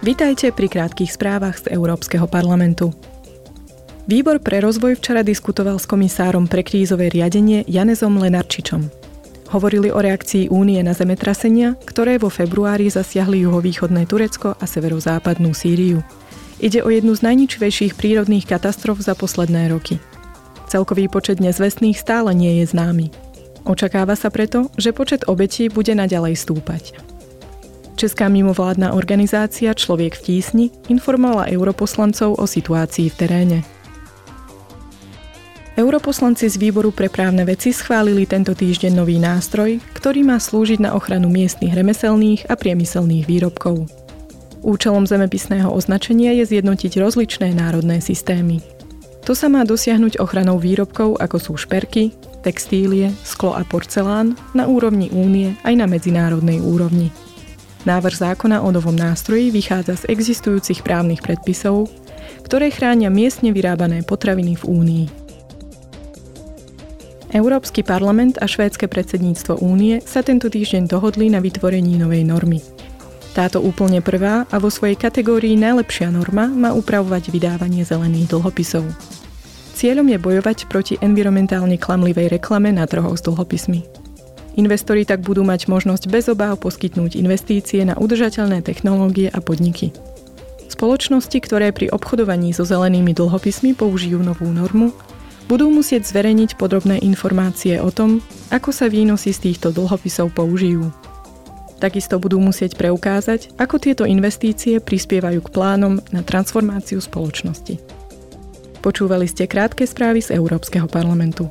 Vitajte pri krátkých správach z Európskeho parlamentu. Výbor pre rozvoj včera diskutoval s komisárom pre krízové riadenie Janezom Lenarčičom. Hovorili o reakcii únie na zemetrasenia, ktoré vo februári zasiahli juhovýchodné Turecko a severozápadnú Sýriu. Ide o jednu z najničivejších prírodných katastrof za posledné roky. Celkový počet nezvestných stále nie je známy. Očakáva sa preto, že počet obetí bude naďalej stúpať. Česká mimovládna organizácia Človek v tísni informovala europoslancov o situácii v teréne. Europoslanci z výboru pre právne veci schválili tento týždeň nový nástroj, ktorý má slúžiť na ochranu miestnych remeselných a priemyselných výrobkov. Účelom zemepisného označenia je zjednotiť rozličné národné systémy. To sa má dosiahnuť ochranou výrobkov ako sú šperky, textílie, sklo a porcelán na úrovni únie aj na medzinárodnej úrovni. Návrh zákona o novom nástroji vychádza z existujúcich právnych predpisov, ktoré chránia miestne vyrábané potraviny v Únii. Európsky parlament a švédske predsedníctvo únie sa tento týždeň dohodli na vytvorení novej normy. Táto úplne prvá a vo svojej kategórii najlepšia norma má upravovať vydávanie zelených dlhopisov. Cieľom je bojovať proti environmentálne klamlivej reklame na trhoch s dlhopismi. Investori tak budú mať možnosť bez obáv poskytnúť investície na udržateľné technológie a podniky. Spoločnosti, ktoré pri obchodovaní so zelenými dlhopismi použijú novú normu, budú musieť zverejniť podrobné informácie o tom, ako sa výnosy z týchto dlhopisov použijú. Takisto budú musieť preukázať, ako tieto investície prispievajú k plánom na transformáciu spoločnosti. Počúvali ste krátke správy z Európskeho parlamentu.